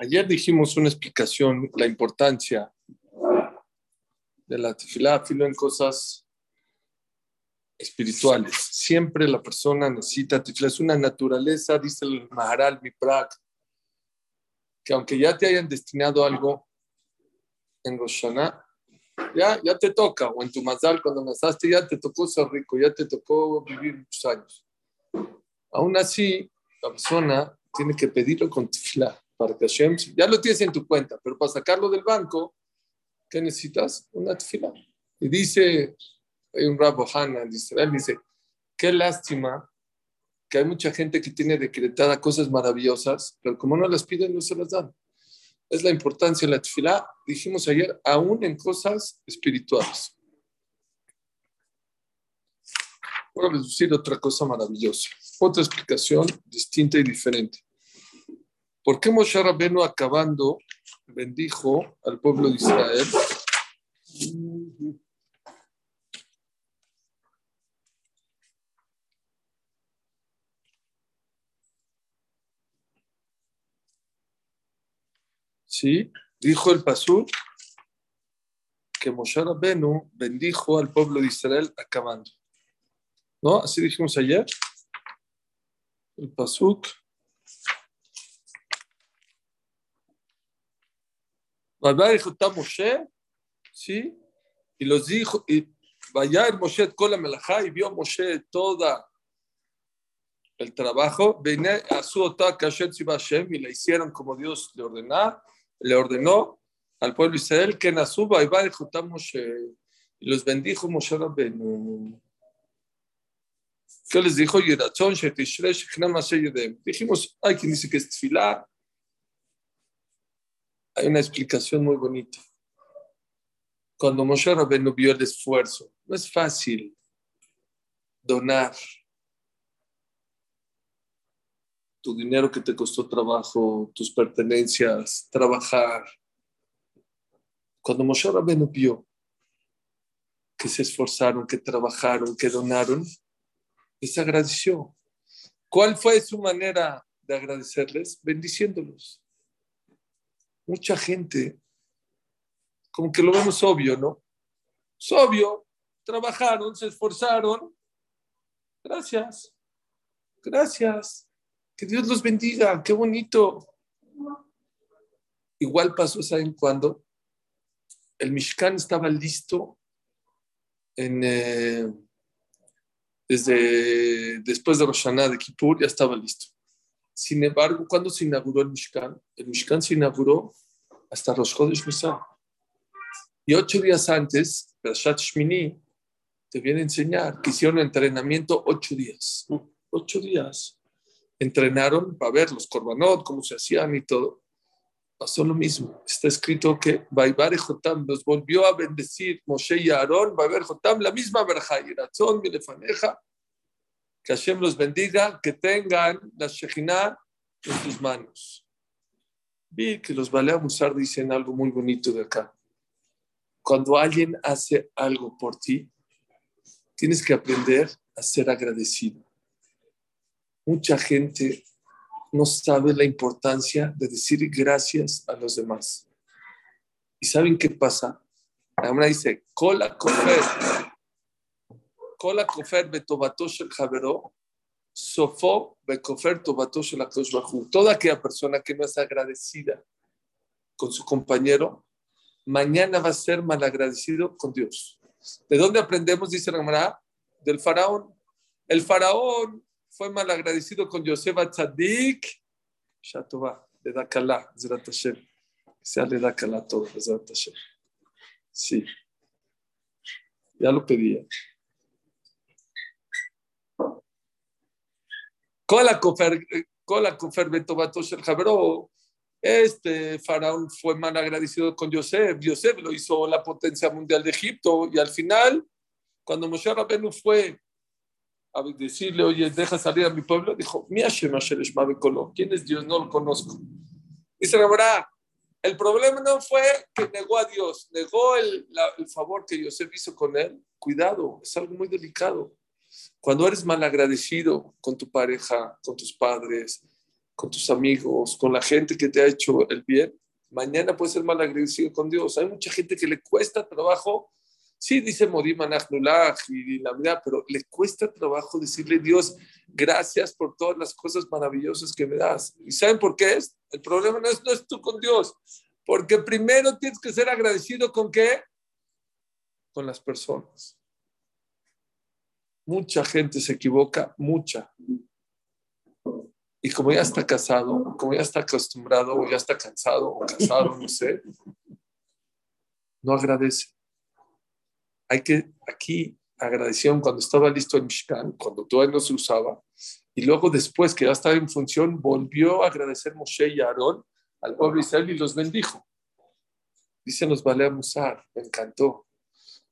Ayer dijimos una explicación, la importancia de la tefilá, filo en cosas espirituales. Siempre la persona necesita tefilá, es una naturaleza, dice el Maharal Miprak, que aunque ya te hayan destinado algo en Roshana, ya, ya te toca, o en tu mazal cuando naciste ya te tocó ser rico, ya te tocó vivir muchos años. Aún así, la persona tiene que pedirlo con tefilá que Hashem, ya lo tienes en tu cuenta, pero para sacarlo del banco, ¿qué necesitas? Una tefilá. Y dice, hay un Rabo Hanan de Israel, dice, qué lástima que hay mucha gente que tiene decretada cosas maravillosas, pero como no las piden, no se las dan. Es la importancia de la tefilá, dijimos ayer, aún en cosas espirituales. Voy a decir otra cosa maravillosa, otra explicación distinta y diferente. ¿Por qué Moshe Rabbeinu acabando bendijo al pueblo de Israel? Sí, dijo el Pasú que Moshe Rabbeinu bendijo al pueblo de Israel acabando. ¿No? Así dijimos ayer. El Pasuk ¿sí? Y los dijo, y vaya el Moshe con la melajá y vio Moshe toda el trabajo, vine a su y le hicieron como Dios le ordenó, le ordenó al pueblo de Israel que Nasuba y va Moshe y los bendijo Moshe Rabbeinu. ¿Qué les dijo? Dijimos, hay quien dice que es tefilá, hay una explicación muy bonita. Cuando Moshe Rabbeinu vio el esfuerzo, no es fácil donar tu dinero que te costó trabajo, tus pertenencias, trabajar. Cuando Moshe Rabbeinu vio que se esforzaron, que trabajaron, que donaron, les agradeció. ¿Cuál fue su manera de agradecerles? Bendiciéndolos mucha gente, como que lo vemos obvio, ¿no? Es obvio, trabajaron, se esforzaron. Gracias, gracias. Que Dios los bendiga, qué bonito. Igual pasó, ¿saben cuándo? El Mishkan estaba listo eh, desde después de Roshaná de Kippur, ya estaba listo. Sin embargo, cuando se inauguró el Mishkan? El Mishkan se inauguró hasta los Chodesh Nisan. Y ocho días antes, Shat Shmini te viene a enseñar que hicieron entrenamiento ocho días. Ocho días. Entrenaron para ver los korbanot, cómo se hacían y todo. Pasó lo mismo. Está escrito que Baibar Jotam los volvió a bendecir Moshe y Aarón, Baibar Jotam, la misma verja, y Razón, Milefaneja, que Hashem los bendiga, que tengan la Shekhinah en sus manos. Vi que los Balea Musar dicen algo muy bonito de acá. Cuando alguien hace algo por ti, tienes que aprender a ser agradecido. Mucha gente no sabe la importancia de decir gracias a los demás. ¿Y saben qué pasa? La dice, cola Betobatosh el javero, sofo bekofer tobatosh el bajú. Toda aquella persona que no es agradecida con su compañero, mañana va a ser malagradecido con Dios. ¿De dónde aprendemos? Dice la del faraón. El faraón fue malagradecido con Yosef Tzadik, Shatova, le da Kalá, Zerat Hashem. Sea le da Kalá todo. Sí. Ya lo pedía. Cola Kofer, Cola Kofer Betobatosh el Jabró. Este faraón fue mal agradecido con Yosef. Yosef lo hizo la potencia mundial de Egipto. Y al final, cuando Moshe Rabenu fue a decirle, oye, deja salir a mi pueblo, dijo, ¿Quién es Dios? No lo conozco. Dice la el problema no fue que negó a Dios, negó el, el favor que Yosef hizo con él. Cuidado, es algo muy delicado. Cuando eres mal agradecido con tu pareja, con tus padres, con tus amigos, con la gente que te ha hecho el bien, mañana puedes ser mal agradecido con Dios. Hay mucha gente que le cuesta trabajo, sí dice Anachnullah y la vida, pero le cuesta trabajo decirle Dios, gracias por todas las cosas maravillosas que me das. ¿Y saben por qué es? El problema no es, no es tú con Dios, porque primero tienes que ser agradecido con qué? Con las personas. Mucha gente se equivoca, mucha. Y como ya está casado, como ya está acostumbrado, o ya está cansado, o casado, no sé, no agradece. Hay que, aquí, agradecieron cuando estaba listo el Mishkan, cuando todavía no se usaba, y luego después que ya estaba en función, volvió a agradecer Moshe y Aarón al pueblo Israel y los bendijo. Dice nos vale a Musar, me encantó.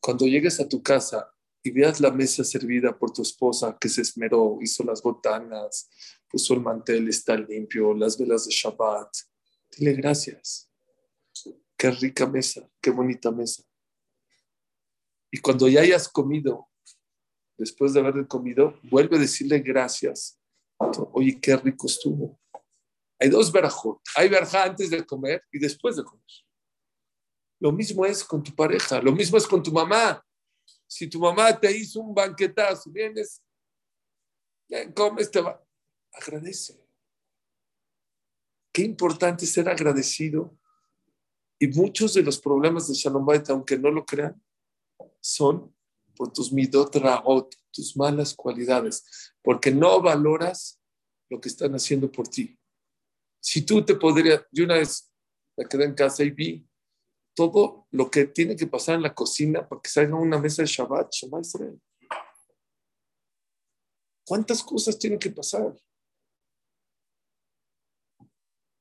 Cuando llegues a tu casa y veas la mesa servida por tu esposa que se esmeró, hizo las botanas, puso el mantel, está limpio, las velas de Shabbat, dile gracias. Qué rica mesa, qué bonita mesa. Y cuando ya hayas comido, después de haber comido, vuelve a decirle gracias. Oye, qué rico estuvo. Hay dos verajot. Hay verja antes de comer y después de comer. Lo mismo es con tu pareja, lo mismo es con tu mamá. Si tu mamá te hizo un banquetazo, vienes, comes, te va. Agradece. Qué importante ser agradecido. Y muchos de los problemas de Shalom Bait, aunque no lo crean, son por tus midot raot, tus malas cualidades, porque no valoras lo que están haciendo por ti. Si tú te podrías, yo una vez me quedé en casa y vi todo lo que tiene que pasar en la cocina para que salga una mesa de Shabbat, Israel. ¿Cuántas cosas tienen que pasar?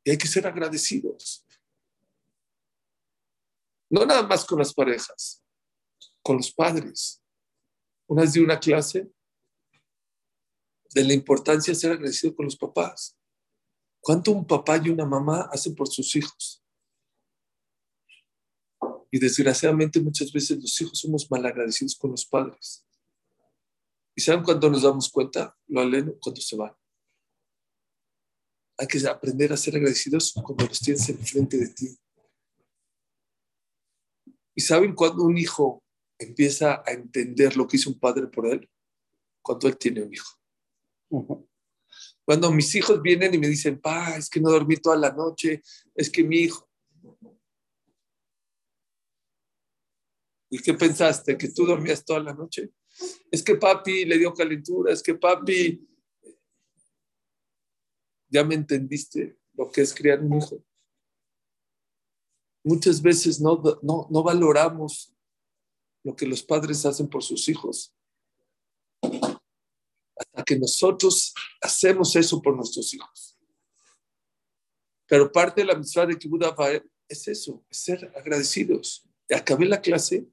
Y hay que ser agradecidos. No nada más con las parejas, con los padres. Una vez di una clase de la importancia de ser agradecido con los papás. ¿Cuánto un papá y una mamá hacen por sus hijos? Y desgraciadamente muchas veces los hijos somos malagradecidos con los padres. ¿Y saben cuándo nos damos cuenta? Lo aleno cuando se van. Hay que aprender a ser agradecidos cuando los tienes enfrente de ti. ¿Y saben cuándo un hijo empieza a entender lo que hizo un padre por él? Cuando él tiene un hijo. Cuando mis hijos vienen y me dicen, pa, es que no dormí toda la noche, es que mi hijo, ¿Y qué pensaste? ¿Que tú dormías toda la noche? Es que papi le dio calentura, es que papi... Ya me entendiste lo que es criar un hijo. Muchas veces no, no, no valoramos lo que los padres hacen por sus hijos. Hasta que nosotros hacemos eso por nuestros hijos. Pero parte de la misión de Kibbutz es eso, es ser agradecidos. Acabé la clase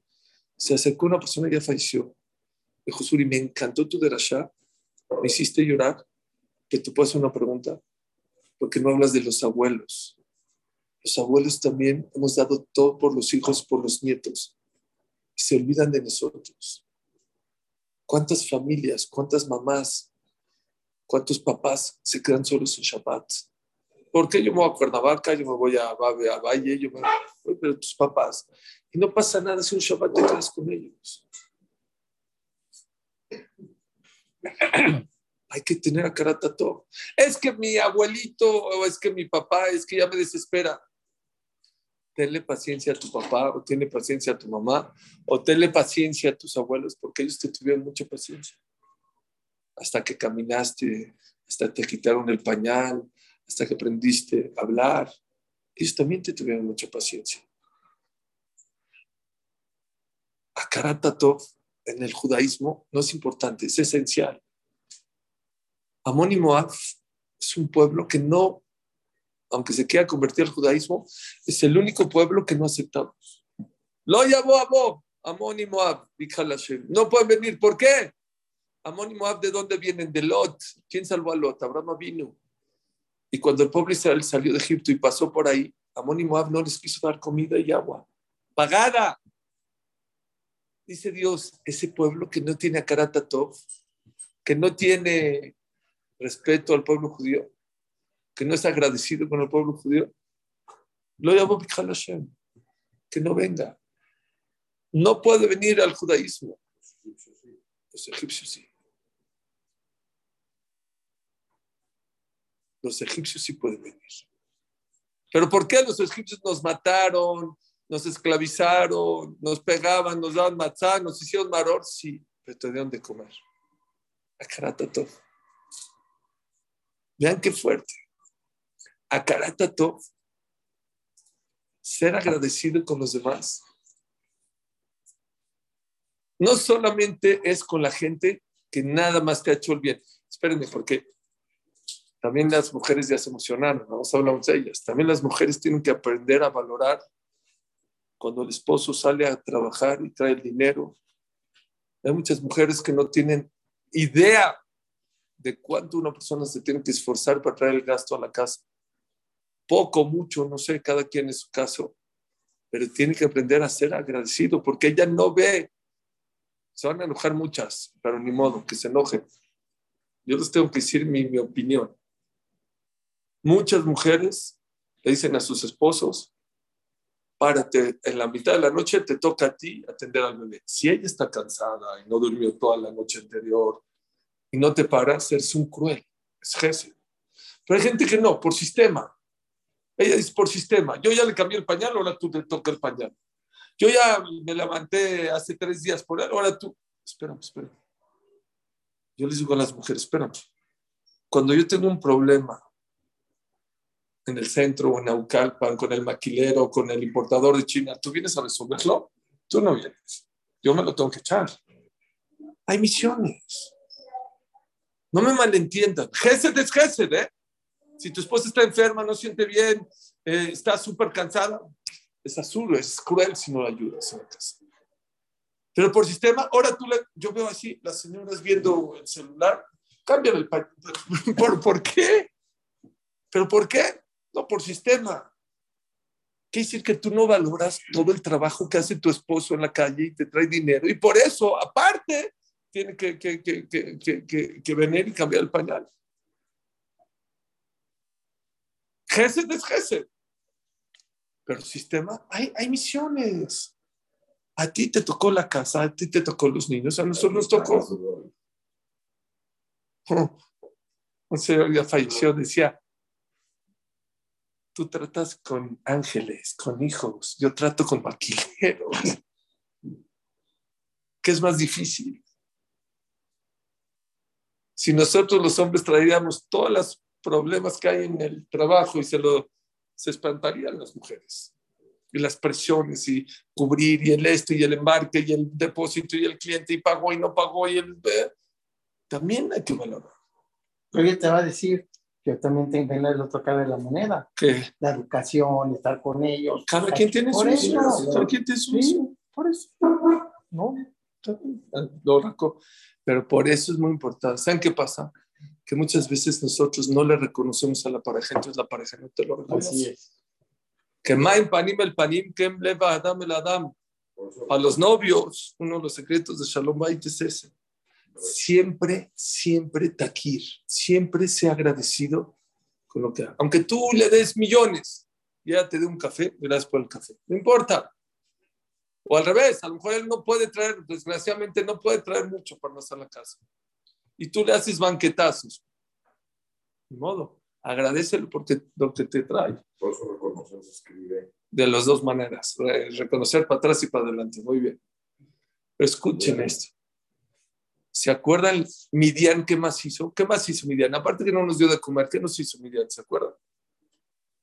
se acercó una persona que ya falleció. Dijo, Suri, me encantó tu derashá, me hiciste llorar, que te puedo hacer una pregunta, porque no hablas de los abuelos. Los abuelos también hemos dado todo por los hijos, por los nietos, y se olvidan de nosotros. ¿Cuántas familias, cuántas mamás, cuántos papás se quedan solos en Shabbat? ¿Por qué yo me voy a Cuernavaca, yo me voy a, a Valle, yo me voy, pero tus papás, y no pasa nada si un Shabbat te quedas con ellos. Hay que tener a todo. Es que mi abuelito o es que mi papá es que ya me desespera. Tenle paciencia a tu papá o tiene paciencia a tu mamá o tenle paciencia a tus abuelos porque ellos te tuvieron mucha paciencia. Hasta que caminaste, hasta te quitaron el pañal, hasta que aprendiste a hablar. Ellos también te tuvieron mucha paciencia. Akaratatov en el judaísmo no es importante, es esencial. Amón y Moab es un pueblo que no, aunque se quiera convertir al judaísmo, es el único pueblo que no aceptamos. Lo llamó Amón, Amón y Moab, no pueden venir. ¿Por qué? Amón y Moab, ¿de dónde vienen? De Lot. ¿Quién salvó a Lot? Abraham vino. Y cuando el pueblo Israel salió de Egipto y pasó por ahí, Amón y Moab no les quiso dar comida y agua. Pagada. Dice Dios, ese pueblo que no tiene Akaratatov, que no tiene respeto al pueblo judío, que no es agradecido con el pueblo judío, lo llamó Hashem, que no venga. No puede venir al judaísmo. Los egipcios sí. Los egipcios sí pueden venir. Pero ¿por qué los egipcios nos mataron, nos esclavizaron, nos pegaban, nos daban matzá, nos hicieron maror? Sí, pero tenían de comer. Akaratatov. Vean qué fuerte. Akaratatov. Ser agradecido con los demás. No solamente es con la gente que nada más te ha hecho el bien. Espérenme, porque también las mujeres ya se emocionaron, ¿no? hablamos de ellas. También las mujeres tienen que aprender a valorar cuando el esposo sale a trabajar y trae el dinero. Hay muchas mujeres que no tienen idea de cuánto una persona se tiene que esforzar para traer el gasto a la casa. Poco, mucho, no sé, cada quien es su caso, pero tiene que aprender a ser agradecido porque ella no ve. Se van a enojar muchas, pero ni modo, que se enojen. Yo les tengo que decir mi, mi opinión. Muchas mujeres le dicen a sus esposos, párate, en la mitad de la noche te toca a ti atender al bebé. Si ella está cansada y no durmió toda la noche anterior y no te paras, eres un cruel, es jefe. Pero hay gente que no, por sistema. Ella dice por sistema. Yo ya le cambié el pañal, ahora tú te toca el pañal. Yo ya me levanté hace tres días por él, ahora tú. Espérame, espérame. Yo les digo a las mujeres, espérame. Cuando yo tengo un problema en el centro o en Naucalpan con el maquilero, con el importador de China, ¿tú vienes a resolverlo? Tú no vienes. Yo me lo tengo que echar. Hay misiones. No me malentiendan. Gesed es Gesed, ¿eh? Si tu esposa está enferma, no siente bien, eh, está súper cansada, es azul, es cruel si no la ayudas en la casa. Pero por sistema, ahora tú le, yo veo así, las señoras viendo el celular, cambian el ¿Por, ¿Por qué? ¿Pero por qué? No, por sistema. Quiere decir que tú no valoras todo el trabajo que hace tu esposo en la calle y te trae dinero. Y por eso, aparte, tiene que, que, que, que venir y cambiar el pañal. Gesed es Gesed. Pero sistema, hay, hay misiones. A ti te tocó la casa, a ti te tocó los niños, a nosotros nos tocó. Un señor ya falleció, decía, tú tratas con ángeles, con hijos, yo trato con maquileros. ¿Qué es más difícil? Si nosotros los hombres traeríamos todos los problemas que hay en el trabajo y se lo se espantarían las mujeres. Y las presiones y cubrir y el esto y el embarque y el depósito y el cliente y pagó y no pagó y el... También hay que valorar. Oye, te va a decir, yo también tengo que el otro cara de la moneda. ¿Qué? La educación, estar con ellos. Cada quien tiene su eso. Cada quien tiene su sí, por eso. No, no, pero por eso es muy importante. ¿Saben qué pasa? Que muchas veces nosotros no le reconocemos a la pareja, entonces la pareja no te lo reconoce. Así es. Que maim panim el panim, que leva adam el adam. A los novios, uno de los secretos de Shalom Bait es ese siempre, siempre taquir, siempre sea agradecido con lo que Aunque tú le des millones, ya te dé un café, gracias por el café. No importa. O al revés, a lo mejor él no puede traer, desgraciadamente no puede traer mucho para no estar en la casa. Y tú le haces banquetazos. De modo, agradecelo porque lo que te trae. Por eso reconocer se escribe. De las dos maneras, reconocer para atrás y para adelante. Muy bien. Pero escuchen esto. ¿Se acuerdan Midian qué más hizo? ¿Qué más hizo Midian? Aparte que no nos dio de comer, ¿qué nos hizo Midian? ¿Se acuerdan?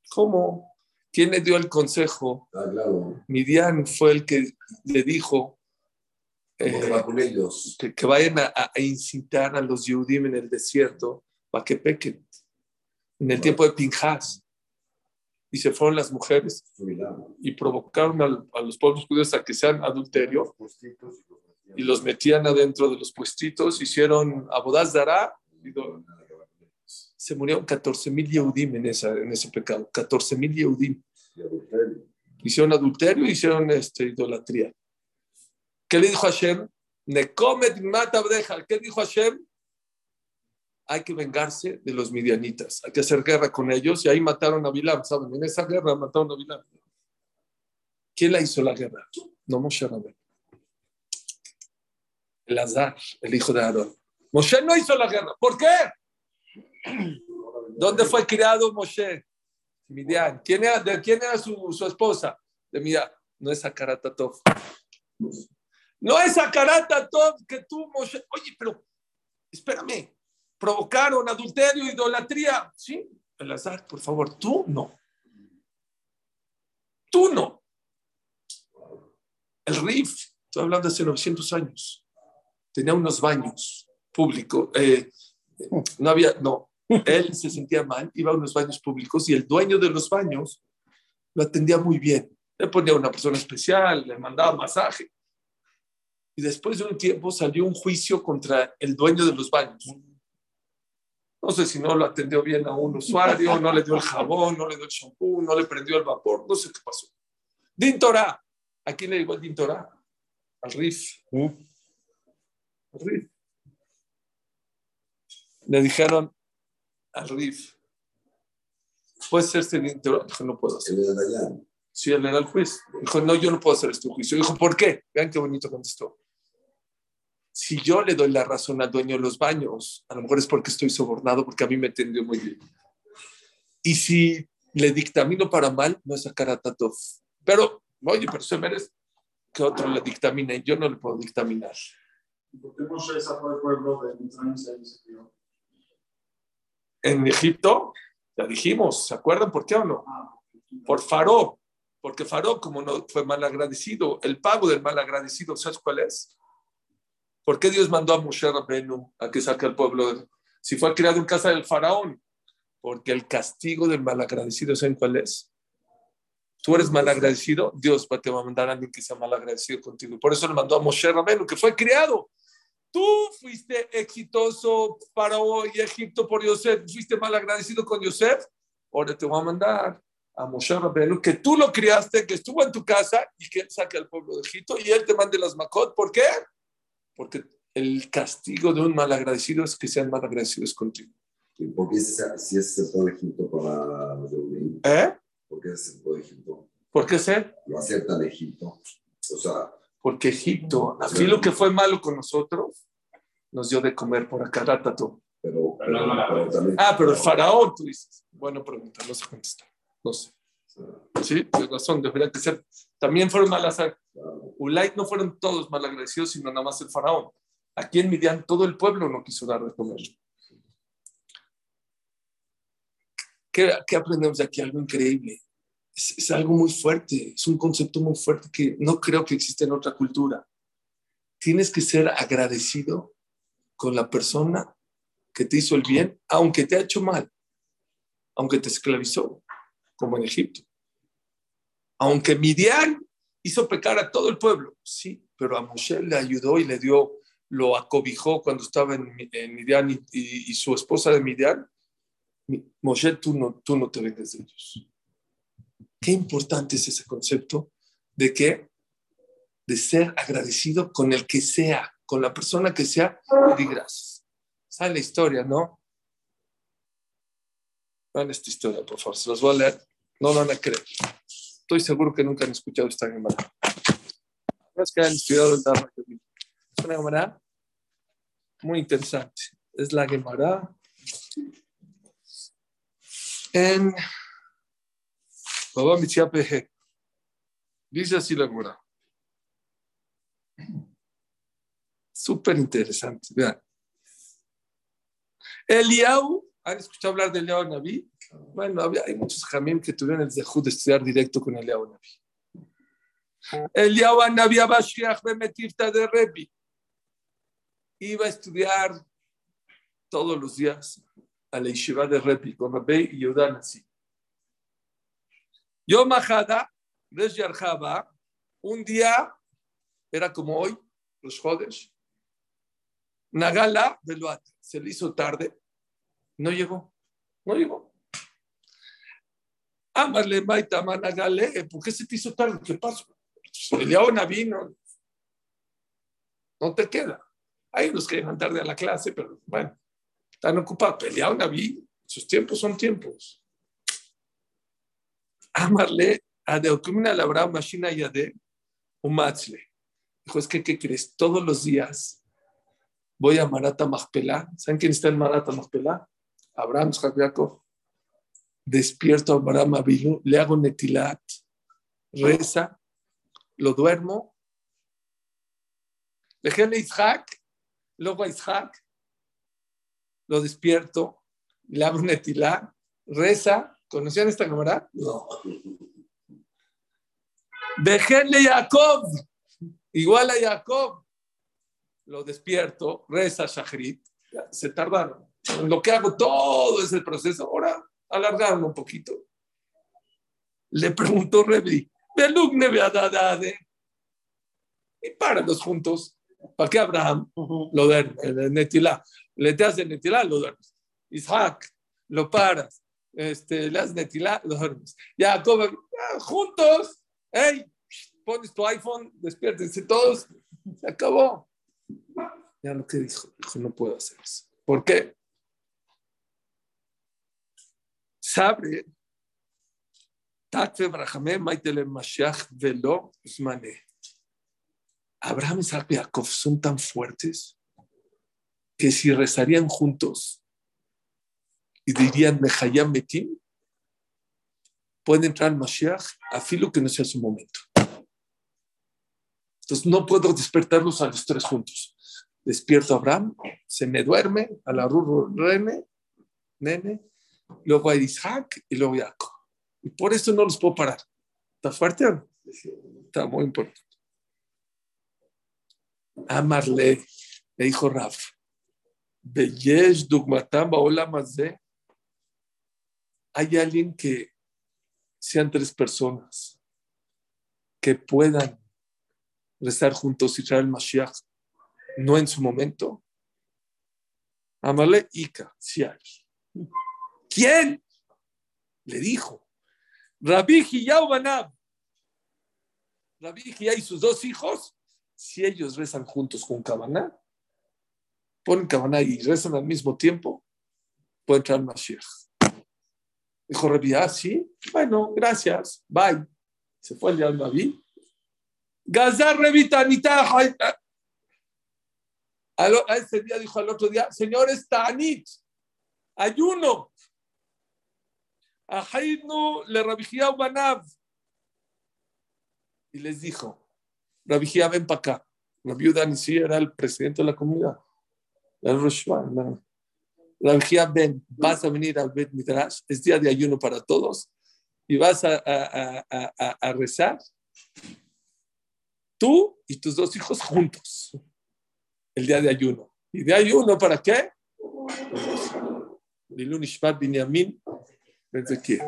¿Cómo? ¿Quién le dio el consejo? Ah, claro. Midian fue el que le dijo eh, que, va con ellos. que, que, vayan a, a, incitar a los Yehudim en el desierto para que pequen. En el bueno. tiempo de Pinjas. Y se fueron las mujeres y provocaron a, a, los pueblos judíos a que sean adulterio y los metían adentro de los puestitos, hicieron abodaz dará, se murieron 14 mil Yehudim en, esa, en ese pecado, 14 mil Yehudim. Hicieron adulterio, hicieron este, idolatría. ¿Qué le dijo Hashem? Nekomet mata ¿Qué dijo Hashem? hay que vengarse de los midianitas, hay que hacer guerra con ellos y ahí mataron a Bilam, ¿saben? En esa guerra mataron a Bilam. ¿Quién la hizo la guerra? No Moshe Rabén. El Azar, el hijo de Aarón. Moshe no hizo la guerra. ¿Por qué? ¿Dónde fue criado Moshe? Midian. ¿Quién ¿De quién era su, esposa? De Midian. No es Akaratatov. No es Akaratatov que tú, Moshe. Oye, pero espérame. Provocaron adulterio, idolatría. Sí, el azar, por favor. Tú no. Tú no. El RIF, estoy hablando de hace 900 años, tenía unos baños públicos. Eh, no había, no, él se sentía mal, iba a unos baños públicos y el dueño de los baños lo atendía muy bien. Le ponía una persona especial, le mandaba masaje. Y después de un tiempo salió un juicio contra el dueño de los baños. No sé si no lo atendió bien a un usuario, no le dio el jabón, no le dio el shampoo, no le prendió el vapor, no sé qué pasó. Din Torah. ¿A quién le llegó el Din Torah? Al RIF. Al RIF. Le dijeron al RIF, ¿puede ser este Din Torah? Dijo, no puedo hacer. Sí, él era el juez. Dijo, no, yo no puedo hacer este juicio. Dijo, ¿por qué? Vean qué bonito contestó. Si yo le doy la razón al dueño de los baños, a lo mejor es porque estoy sobornado, porque a mí me atendió muy bien. Y si le dictamino para mal, no es sacar a Tatov. Pero, oye, pero se merece que otro le dictamine. Yo no le puedo dictaminar. ¿Por qué Moshe sacó al pueblo de Mitzrayim y se crió? En Egipto, ya dijimos, ¿se acuerdan por qué o no? Ah, Por Faró. Porque Faró, como no fue mal agradecido, el pago del mal agradecido, ¿sabes cuál es? ¿Por qué Dios mandó a Moshe Rabbeinu a que saque al pueblo? de- Si fue criado en casa del faraón. Porque el castigo del mal agradecido, ¿saben cuál es? Tú eres mal agradecido, Dios va- te va a mandar a alguien que sea mal agradecido contigo. Por eso le mandó a Moshe Rabbeinu, que fue criado. Tú fuiste exitoso, Faraón y Egipto por Yosef, fuiste mal agradecido con Yosef. Ahora te voy a mandar a Moshe Rabbeinu, que tú lo criaste, que estuvo en tu casa y que él saque al pueblo de Egipto y él te mande las macot. ¿Por qué? Porque el castigo de un mal agradecido es que sean mal agradecidos contigo. ¿Y por qué si es el de Egipto para los? ¿Eh? ¿Por qué es el de Egipto? ¿Por qué sé? Lo aceptan Egipto. O sea, Porque Egipto, así lo que fue malo con nosotros, nos dio de comer por acá, ratato. pero, Pero también. Ah, pero el faraón, tú dices. Bueno, pregunta, no sé contestar. No sé. Sí, tienes razón, debería que ser. También fueron malas. Ulay no fueron todos mal agradecidos, sino nada más el faraón. Aquí en Midian todo el pueblo no quiso dar de comer. ¿Qué, qué aprendemos de aquí? Algo increíble. Es, algo muy fuerte, es un concepto muy fuerte que no creo que exista en otra cultura. Tienes que ser agradecido con la persona que te hizo el bien, aunque te ha hecho mal, aunque te esclavizó, como en Egipto. Aunque Midian hizo pecar a todo el pueblo, sí, pero a Moshe le ayudó y le dio, lo acobijó cuando estaba en, en Midian y, y- su esposa de Midian. Mi- Moshe, tú no, tú no te vengas de ellos. Qué importante es ese concepto de que de ser agradecido con el que sea, con la persona que sea, y gracias. ¿Sabe la historia, no? Vean esta historia, por favor, se los voy a leer. No lo van a creer. Estoy seguro que nunca han escuchado esta Gemara. No es que hayan estudiado el Dharma. Es una Gemara muy interesante. Es la Gemara en Baba Mitzia Peje. Dice así la Gemara. Súper interesante. Vean. Eliau, ¿han escuchado hablar de Eliau Naví? Bueno, había, hay muchos jamim que tuvieron el dejud de estudiar directo con Eliau Naví. Eliau Naví Abashiach Bemetifta de Rebi. Iba a estudiar todos los días a la yeshiva de Rebi con Rabbi y Yehuda Nasi. Yo Majada, Resh Yarjaba, un día, era como hoy, los jodes, Nagala Beluat, se le hizo tarde, no llegó, no llegó. Amarle Maitama Nagale, ¿por qué se te hizo tarde? ¿Qué pasó? Eliao vino, no te queda. Hay unos que llegan tarde a la clase, pero bueno. Están ocupados, pelearon Naví. Sus tiempos son tiempos. Amarle a Deokumina la Abraham Mashina Yade Umatzle. Dijo, es que, ¿qué crees? Todos los días voy a Marata Machpelah. ¿Saben quién está en Marata Machpelah? Abraham Jacob. Despierto a Abraham Avinu, le hago netilat, reza, lo duermo. Dejé a Isaac, luego a Isaac, lo despierto, le hago netilat, reza. ¿Conocían esta cámara? No. Dejéle Jacob, igual a Jacob. Lo despierto, reza Shachrit. Se tardaron. Lo que hago todo es el proceso. Ahora alargaron un poquito. Le preguntó Rebi, Belugne Beadadade. Y páralos juntos. ¿Para qué Abraham lo duerme? Netilá. Le te hace Netilá, lo duermes. Isaac, lo paras. Este, haces Netilá, lo duermes. Jacob, ah, juntos. ¡Ey! Pones tu iPhone, despiértense todos. Se acabó. Ya lo que dijo, dijo, no puedo hacer eso. ¿Por qué? Sabe, velo Abraham, Isaac y Jacob son tan fuertes que si rezarían juntos y dirían Mejayam Metim, pueden entrar Mashiach a filo que no sea su momento. Entonces no puedo despertarlos a los tres juntos. Despierto a Abraham, se me duerme, a la Ruru nene, luego a Isaac y luego a Jacob. Y por eso no los puedo parar. ¿Está fuerte? Está muy importante. Amarle, le dijo Raf, Beyesh Dugmatam Baola Mazé. Hay alguien que sean tres personas que puedan rezar juntos y traer el Mashiach, no en su momento. Amarle Ika, si hay. ¿Quién? Le dijo. Rabí Hiyau Banab. Hiyau y sus dos hijos, si ellos rezan juntos con Kabaná, ponen Kabaná y rezan al mismo tiempo, puede entrar Mashiach. Dijo ah, sí, bueno, gracias, bye. Se fue el día Rabí. Gazar Revitanita. A ese día dijo al otro día, señores, Tanit, ayuno. Ahaidnu le Rabijía Banav. Y les dijo, Rabijía, ven para acá. Rabí Udanisi era el presidente de la comunidad. El Roshman. Rabijía, ven, vas a venir al Bet Midrash. Es día de ayuno para todos. Y vas a, rezar. Tú y tus dos hijos juntos. El día de ayuno. ¿Y de ayuno para qué? Desde que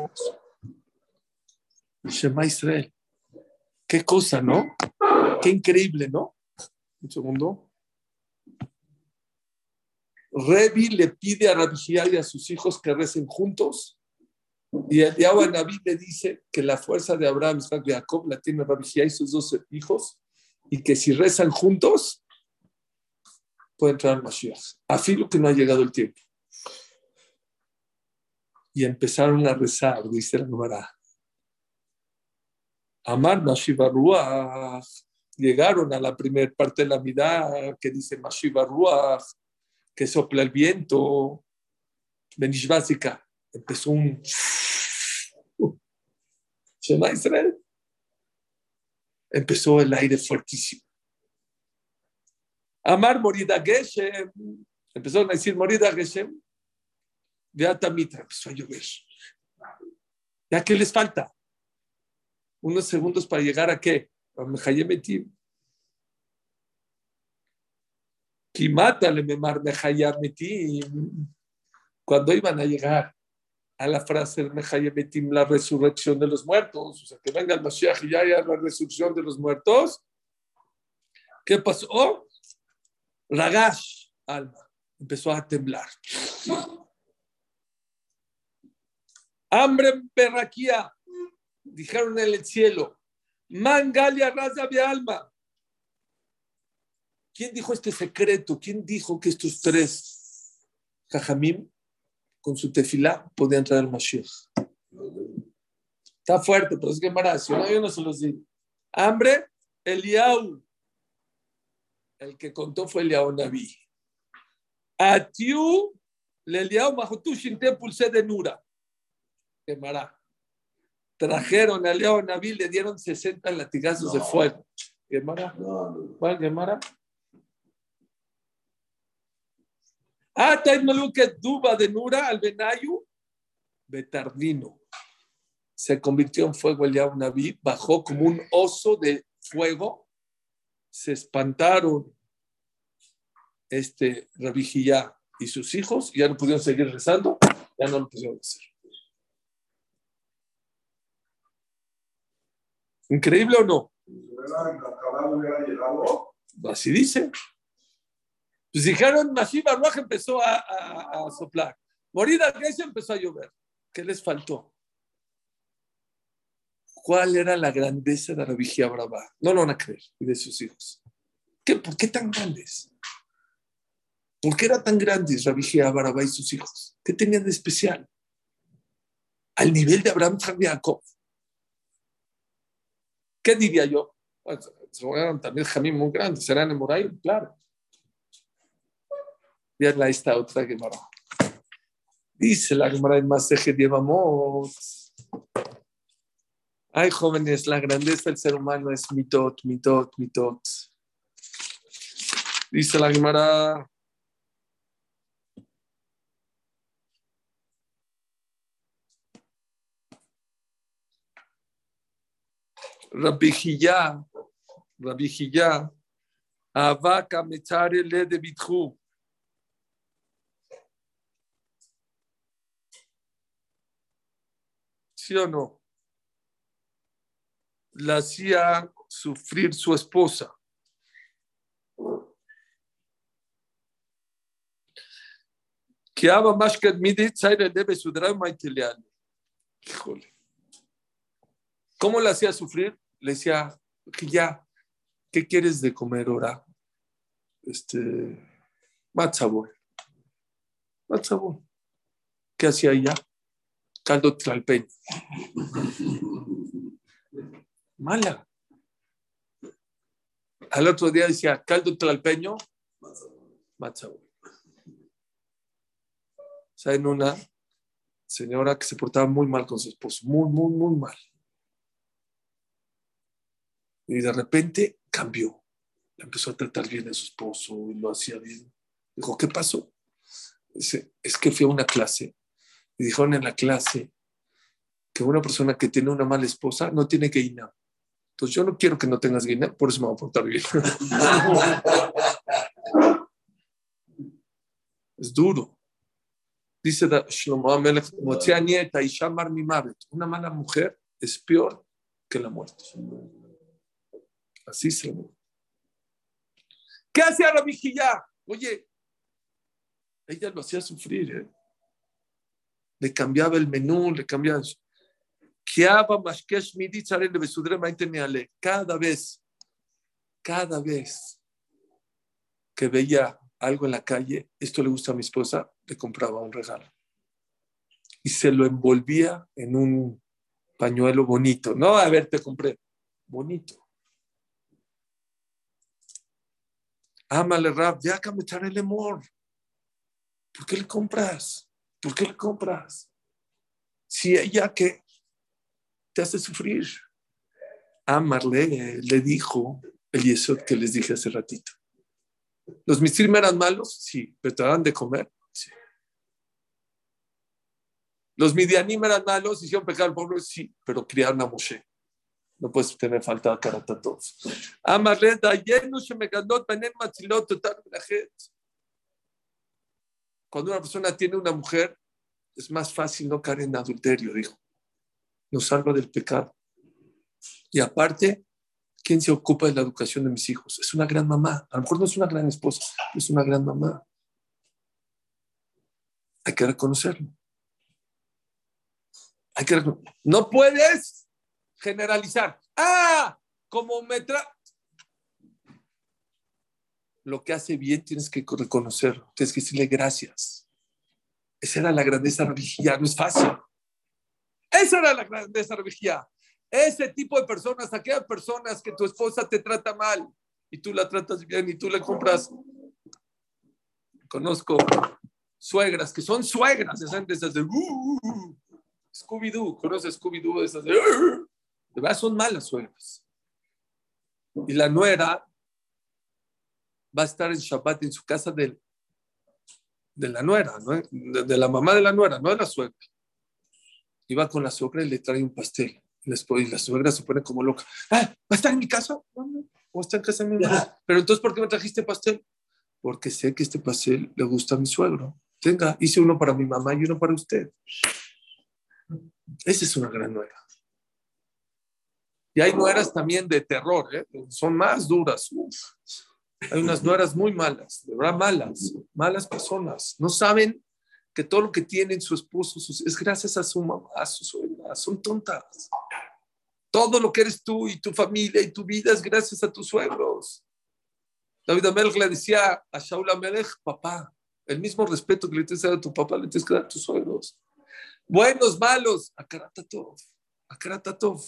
Shema Israel. Qué cosa, ¿no? Qué increíble, ¿no? Un segundo. Revi le pide a Rabbi y a sus hijos que recen juntos. Y el Yahweh Naví le dice que la fuerza de Abraham, Isaac y Jacob la tiene Rabbi y sus dos hijos. Y que si rezan juntos, puede entrar al Mashiach. Afilo que no ha llegado el tiempo y empezaron a rezar, dice la Gemara. Amar Mashiva Ruach, llegaron a la primera parte de la vida que dice Mashiva Ruach, que sopla el viento. Benishvásika, empezó un Shema Israel. Empezó el aire fuertísimo. Amar Morida Geshem, empezaron a decir Morida Geshem, de Atamita, empezó a llover. ¿Ya qué les falta? Unos segundos para llegar a qué? A Mehayemetim. Cuando iban a llegar a la frase Mehayemetim, la resurrección de los muertos, o sea, que venga el Mashiach y ya haya la resurrección de los muertos, ¿qué pasó? Ragash, alma, empezó a temblar. Hambre perraquía, dijeron en el cielo. Mangalia raza de alma. ¿Quién dijo este secreto? ¿Quién dijo que estos tres Jajamim, con su tefilá, podía entrar al Mashiach. Está fuerte, pero es que si no, yo no se los digo. Hambre, Eliau. El que contó fue Eliau Naví. Atiu, Eliau Mahotu Shinte Pulse de Nura. Quemará. Trajeron a Eliau Naví, le dieron 60 latigazos de fuego. Quemará. ¿Cuál Gemara? Ah, que Duba de Nura al Benayu, Betardino. Se convirtió en fuego el Naví, bajó como un oso de fuego. Se espantaron este Rabijillá y sus hijos, ya no pudieron seguir rezando, ya no lo pudieron hacer. ¿Increíble o no? Así dice. Pues dijeron, Mashiach Baruch empezó a, a, a soplar. Morida Grecia empezó a llover. ¿Qué les faltó? ¿Cuál era la grandeza de la vigía brava? No lo van a creer, y de sus hijos. ¿Qué, ¿Por qué tan grandes? ¿Por qué era tan grandes Rabijía Barabá y sus hijos? ¿Qué tenían de especial? Al nivel de Abraham Jacob. ¿Qué diría yo? se eran también jamín muy grandes, eran en Moray, claro. Vean esta otra Gemara. Dice la Gemara en Maseje. Ay, jóvenes, la grandeza del ser humano es mitot, mitot, mitot. Dice la Gemara. Rabijillá, Rabijillá, Avaka Mechare le de Bithu. ¿Sí o no? La hacía sufrir su esposa. Que ama más que debe su drama Híjole. ¿Cómo la hacía sufrir? Le decía, que ya, ¿qué quieres de comer ahora? Este. Más sabor. ¿Qué hacía ella? Caldo tlalpeño. Mala. Al otro día decía, caldo tlalpeño, matzabú. ¿Saben una señora que se portaba muy mal con su esposo? Muy, muy, muy mal. Y de repente cambió. Empezó a tratar bien a su esposo y lo hacía bien. Dijo, ¿qué pasó? Dice, es que fui a una clase y dijeron en la clase que una persona que tiene una mala esposa no tiene guina. Entonces yo no quiero que no tengas guina, por eso me voy a portar bien. es duro. Dice Shlomo Amelech, una mala mujer es peor que la muerte. Así se lo ¿Qué hacía la vigilla? Oye, ella lo hacía sufrir, ¿eh? Le cambiaba el menú, le cambiaba. Cada vez, cada vez que veía algo en la calle, esto le gusta a mi esposa, le compraba un regalo. Y se lo envolvía en un pañuelo bonito. No, a ver, te compré. Bonito. Ámale, Rab, ya que me el amor. ¿Por qué le compras? ¿Por qué le compras? Si ella que te hace sufrir. Amarle le dijo el Yesod que les dije hace ratito. ¿Los Misrim eran malos? Sí. ¿Pero te daban de comer? Sí. ¿Los Midianim eran malos? ¿Hicieron pecar al pueblo? Sí. Pero criaron a Moshe. No puedes tener falta de a todos. Amarle, no se me ganó matzilot total la gente. Cuando una persona tiene una mujer, es más fácil no caer en adulterio, dijo. Nos salva del pecado. Y aparte, ¿quién se ocupa de la educación de mis hijos? Es una gran mamá. A lo mejor no es una gran esposa, es una gran mamá. Hay que reconocerlo. Hay que No puedes generalizar. Ah, como me tra lo que hace bien tienes que reconocerlo, tienes que decirle gracias. Esa era la grandeza religiosa, no es fácil. Esa era la grandeza religiosa. Ese tipo de personas, aquellas personas que tu esposa te trata mal y tú la tratas bien y tú le compras. Conozco suegras que son suegras, esas de esas de uh, uh, uh". Scooby-Doo, ¿conoces Scooby-Doo? Esas de, de verdad son malas suegras. Y la nuera va a estar en Shabbat en su casa de, de la nuera, ¿no? de, de la mamá de la nuera, no de la suegra. Y va con la suegra y le trae un pastel. Y la suegra se pone como loca. Ah, ¿Va a estar en mi casa? No, no. ¿O está en casa de mi mamá? Pero entonces, ¿por qué me trajiste pastel? Porque sé que este pastel le gusta a mi suegro. Tenga, hice uno para mi mamá y uno para usted. Esa es una gran nuera. Y hay nueras también de terror, ¿eh? son más duras. Uf. Hay unas nueras muy malas, de verdad malas, malas personas. No saben que todo lo que tienen su esposo es gracias a su mamá, a su suegra. Son tontas. Todo lo que eres tú y tu familia y tu vida es gracias a tus suegros. David Amelech le decía a Shaul Amelech, papá, el mismo respeto que le tienes que dar a tu papá, le tienes que dar a tus suegros. Buenos, malos, a Karatatov, a Karatatov.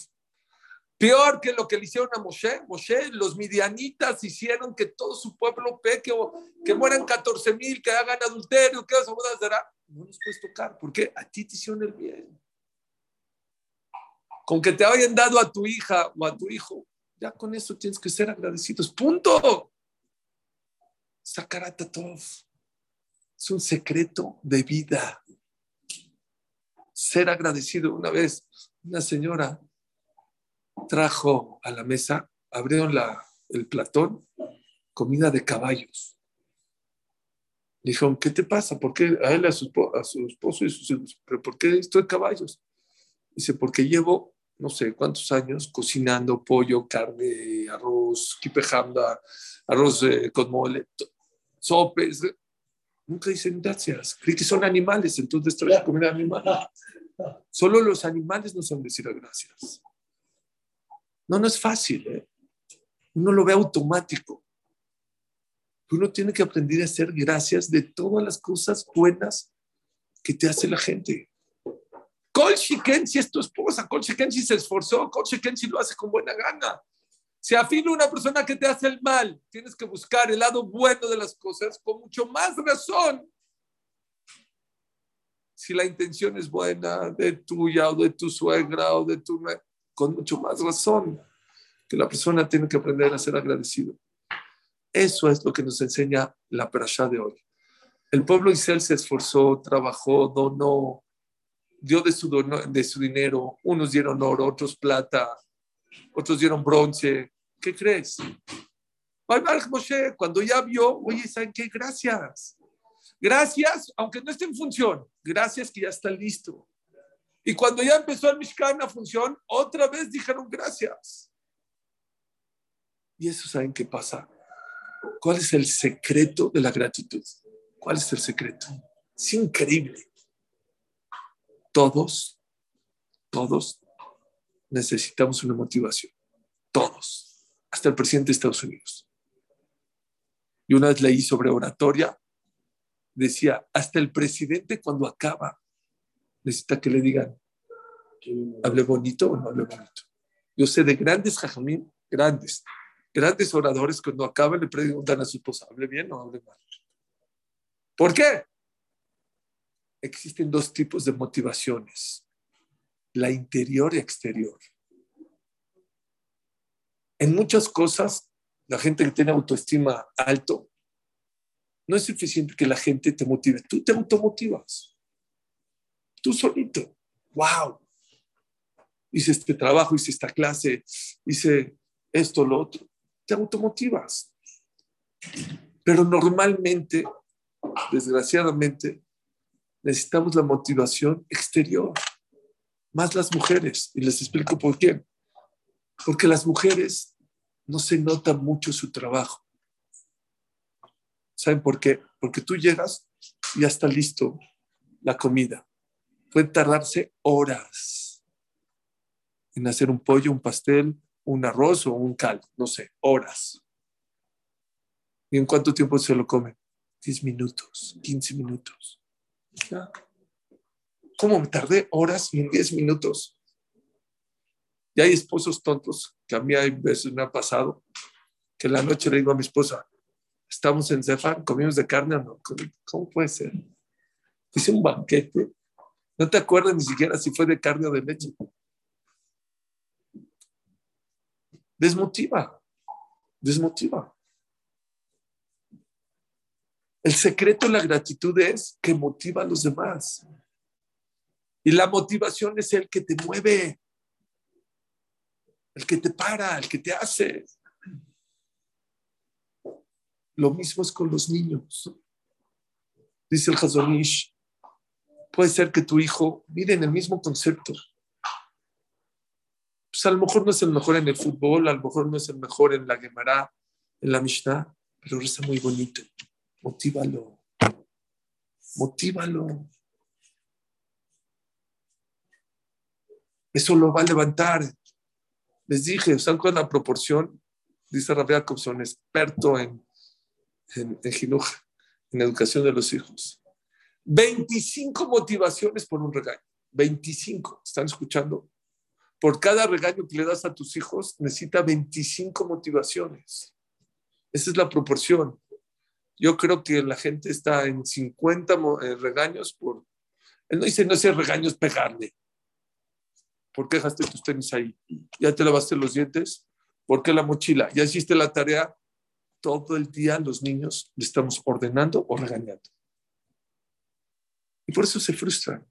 Peor que lo que le hicieron a Moshe. Moshe, los midianitas hicieron que todo su pueblo peque, o que mueran 14 mil, que hagan adulterio, que será. No nos puedes tocar, porque a ti te hicieron el bien. Con que te hayan dado a tu hija o a tu hijo, ya con eso tienes que ser agradecidos. Punto. Sakaratatov. Es un secreto de vida. Ser agradecido. Una vez, una señora trajo a la mesa, abrieron la, el platón, comida de caballos. Dijeron, ¿qué te pasa? ¿Por qué a él, a su, a su esposo y sus hijos? ¿Pero por qué esto de caballos? Dice, porque llevo no sé cuántos años cocinando pollo, carne, arroz, kipejanda, arroz eh, con mole, sopes. Nunca dicen gracias. Creen que son animales, entonces trae comida animal. Solo los animales no saben decir gracias. No, no es fácil. ¿eh? Uno lo ve automático. Uno tiene que aprender a hacer gracias de todas las cosas buenas que te hace la gente. Kol Shiken si es tu esposa, Kol Shiken si se esforzó, Kol Shiken si lo hace con buena gana. Si afina una persona que te hace el mal, tienes que buscar el lado bueno de las cosas con mucho más razón. Si la intención es buena de tuya o de tu suegra o de tu con mucho más razón que la persona tiene que aprender a ser agradecido. Eso es lo que nos enseña la perashá de hoy. El pueblo Israel se esforzó, trabajó, donó, dio de su, de su dinero. Unos dieron oro, otros plata, otros dieron bronce. ¿Qué crees? Moshe, cuando ya vio, oye, ¿saben qué? Gracias. Gracias, aunque no esté en función. Gracias que ya está listo. Y cuando ya empezó el Mishkan a función, otra vez dijeron gracias. Y eso saben qué pasa. ¿Cuál es el secreto de la gratitud? ¿Cuál es el secreto? Es increíble. Todos, todos necesitamos una motivación. Todos. Hasta el presidente de Estados Unidos. Y una vez leí sobre oratoria, decía, hasta el presidente cuando acaba necesita que le digan, hable bonito o no hable bonito. Yo sé de grandes jajamín, grandes, grandes oradores cuando acaban le preguntan a su esposa, hable bien o hable mal. ¿Por qué? Existen dos tipos de motivaciones, la interior y exterior. En muchas cosas, la gente que tiene autoestima alto, no es suficiente que la gente te motive, tú te automotivas tú solito. ¡Wow! Hice este trabajo, hice esta clase, hice esto, lo otro. Te automotivas. Pero normalmente, desgraciadamente, necesitamos la motivación exterior, más las mujeres. Y les explico por qué. Porque las mujeres no se nota mucho su trabajo. ¿Saben por qué? Porque tú llegas y ya está listo la comida puede tardarse horas en hacer un pollo, un pastel, un arroz o un caldo, no sé, horas. ¿Y en cuánto tiempo se lo come? 10 minutos, 15 minutos. ¿Cómo me tardé horas en 10 minutos? Y hay esposos tontos, que a mí hay veces me ha pasado, que la noche le digo a mi esposa, estamos en Zefar, comimos de carne o no. ¿Cómo puede ser? Hice un banquete. No te acuerdas ni siquiera si fue de carne o de leche. Desmotiva, desmotiva. El secreto de la gratitud es que motiva a los demás. Y la motivación es el que te mueve, el que te para, el que te hace. Lo mismo es con los niños. Dice el Hazonish, puede ser que tu hijo, miren el mismo concepto. Pues a lo mejor no es el mejor en el fútbol, a lo mejor no es el mejor en la Gemara, en la Mishnah, pero reza muy bonito. Motívalo. Motívalo. Eso lo va a levantar. Les dije, ¿saben cuál es la proporción? Dice Rabia son experto en, en, en en educación de los hijos. 25 motivaciones por un regaño. 25. ¿Están escuchando? Por cada regaño que le das a tus hijos, necesita 25 motivaciones. Esa es la proporción. Yo creo que la gente está en 50 eh, regaños por... Él no dice, no ese regaño es pegarle. ¿Por qué dejaste tus tenis ahí? ¿Ya te lavaste los dientes? ¿Por qué la mochila? ¿Ya hiciste la tarea? Todo el día los niños le estamos ordenando o regañando. Y por eso se frustran.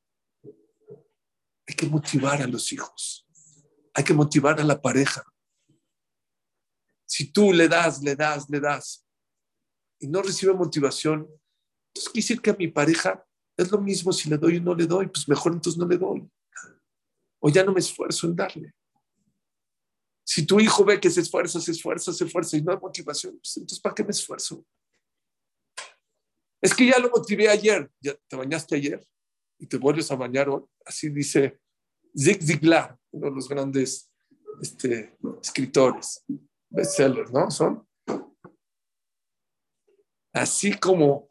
Hay que motivar a los hijos. Hay que motivar a la pareja. Si tú le das, le das, le das, y no recibe motivación, entonces quiere decir que a mi pareja es lo mismo si le doy o no le doy, pues mejor entonces no le doy. O ya no me esfuerzo en darle. Si tu hijo ve que se esfuerza, se esfuerza, se esfuerza y no hay motivación, pues entonces ¿para qué me esfuerzo? Es que ya lo motivé ayer, ya te bañaste ayer y te vuelves a bañar hoy. Así dice Zig Ziglar, uno de los grandes este, escritores, bestsellers, ¿no? Son Así como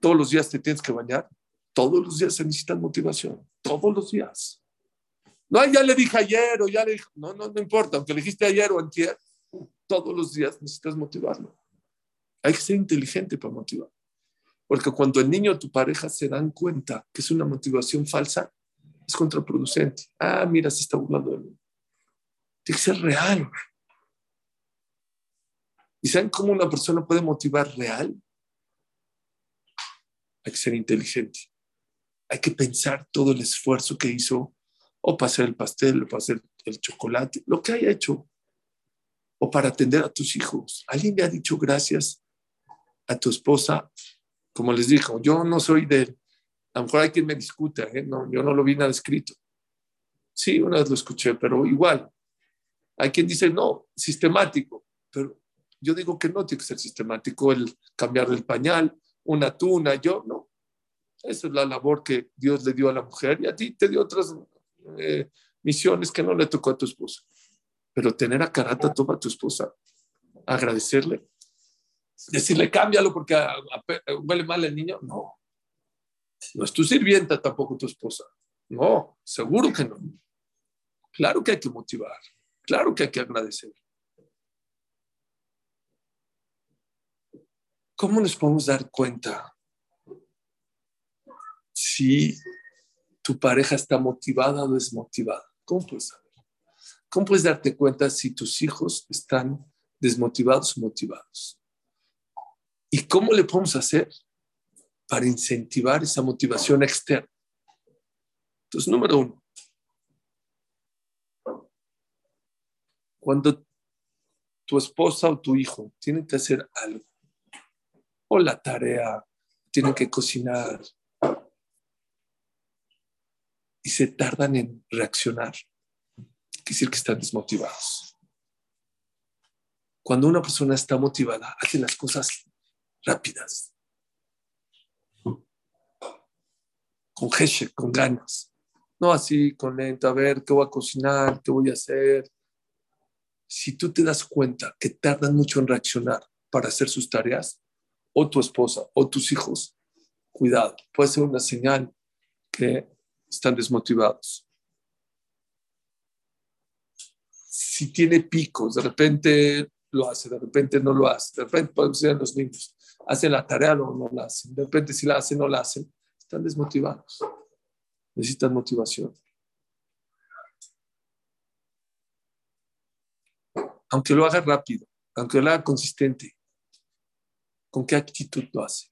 todos los días te tienes que bañar, todos los días se necesita motivación, todos los días. No, ya le dije ayer o ya le dije, no, no, no importa, aunque le dijiste ayer o antier, todos los días necesitas motivarlo. Hay que ser inteligente para motivar. Porque cuando el niño o tu pareja se dan cuenta que es una motivación falsa, es contraproducente. Ah, mira, se está burlando de mí. Tiene que ser real. ¿Y saben cómo una persona puede motivar real? hay que ser inteligente. Hay que pensar todo el esfuerzo que hizo, o para hacer el pastel, o para hacer el chocolate, lo que haya hecho, o para atender a tus hijos. Alguien le ha dicho gracias a tu esposa, como les dijo, yo no soy de, a lo mejor hay quien me discuta, ¿eh? no, yo no lo vi nada escrito. Sí, una vez lo escuché, pero igual. Hay quien dice, no, sistemático, pero yo digo que no tiene que ser sistemático el cambiar el pañal, una tuna, yo, no. Esa es la labor que Dios le dio a la mujer y a ti te dio otras eh, misiones que no le tocó a tu esposa. Pero tener a Karata toma a tu esposa, agradecerle, decirle cámbialo porque huele mal el niño, no. No es tu sirvienta tampoco tu esposa. No, seguro que no. Claro que hay que motivar, claro que hay que agradecer. ¿Cómo nos podemos dar cuenta si tu pareja está motivada o desmotivada? ¿Cómo puedes saber? ¿Cómo puedes darte cuenta si tus hijos están desmotivados o motivados? ¿Y cómo le podemos hacer para incentivar esa motivación externa? Entonces, número uno, cuando tu esposa o tu hijo tienen que hacer algo o la tarea, tienen que cocinar y se tardan en reaccionar. Quiere decir que están desmotivados. Cuando una persona está motivada, hace las cosas rápidas, con geshe, con ganas. No así, con lento, a ver qué voy a cocinar, qué voy a hacer. Si tú te das cuenta que tardan mucho en reaccionar para hacer sus tareas, o tu esposa o tus hijos, cuidado, puede ser una señal que están desmotivados. Si tiene picos, de repente lo hace, de repente no lo hace, de repente decir a los niños, hacen la tarea o no la hacen, de repente si la hacen no la hacen, están desmotivados, necesitan motivación. Aunque lo haga rápido, aunque lo haga consistente, ¿con qué actitud lo hace?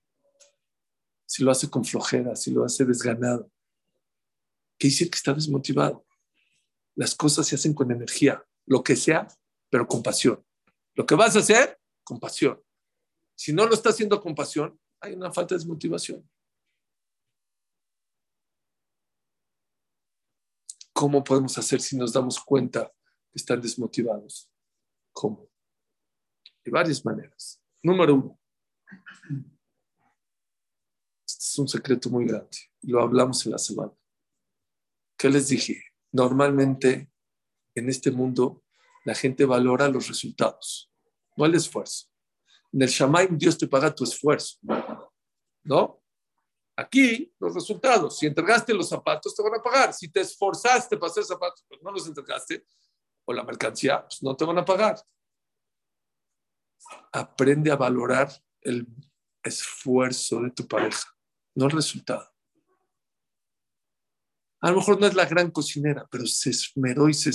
Si lo hace con flojera, si lo hace desganado, ¿qué dice que está desmotivado? Las cosas se hacen con energía, lo que sea, pero con pasión. Lo que vas a hacer, con pasión. Si no lo está haciendo con pasión, hay una falta de desmotivación. ¿Cómo podemos hacer si nos damos cuenta que están desmotivados? ¿Cómo? De varias maneras. Número uno. Este es un secreto muy grande. Lo hablamos en la semana. ¿Qué les dije? Normalmente en este mundo la gente valora los resultados, no el esfuerzo. En el Shamaim Dios te paga tu esfuerzo, ¿no? Aquí los resultados, si entregaste los zapatos te van a pagar, si te esforzaste para hacer zapatos, pero no los entregaste, o la mercancía, pues no te van a pagar. Aprende a valorar el esfuerzo de tu pareja, no el resultado. A lo mejor no es la gran cocinera, pero se esmeró y se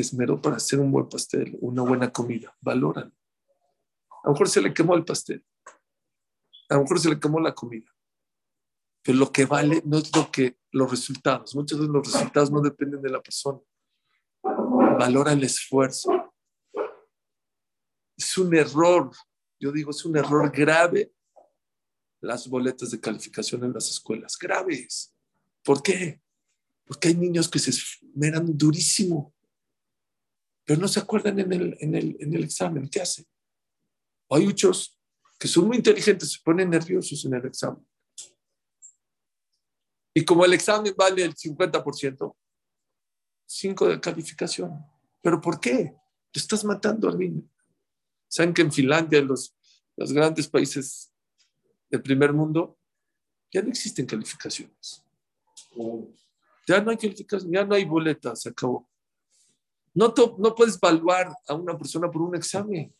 esmeró para hacer un buen pastel, una buena comida. Valoran. A lo mejor se le quemó el pastel. A lo mejor se le quemó la comida. Pero lo que vale no es lo que los resultados. Muchos de los resultados no dependen de la persona. Valora el esfuerzo. Es un error. Yo digo, es un error grave las boletas de calificación en las escuelas. Graves. ¿Por qué? Porque hay niños que se esmeran durísimo pero no se acuerdan en el, en el, en el examen. ¿Qué hacen? Hay muchos que son muy inteligentes, se ponen nerviosos en el examen. Y como el examen vale el 50%, 5 de calificación. ¿Pero por qué? Te estás matando al niño. ¿Saben que en Finlandia, los, los grandes países del primer mundo, ya no existen calificaciones? Ya no hay calificaciones, ya no hay boletas, se acabó. No, no puedes evaluar a una persona por un examen.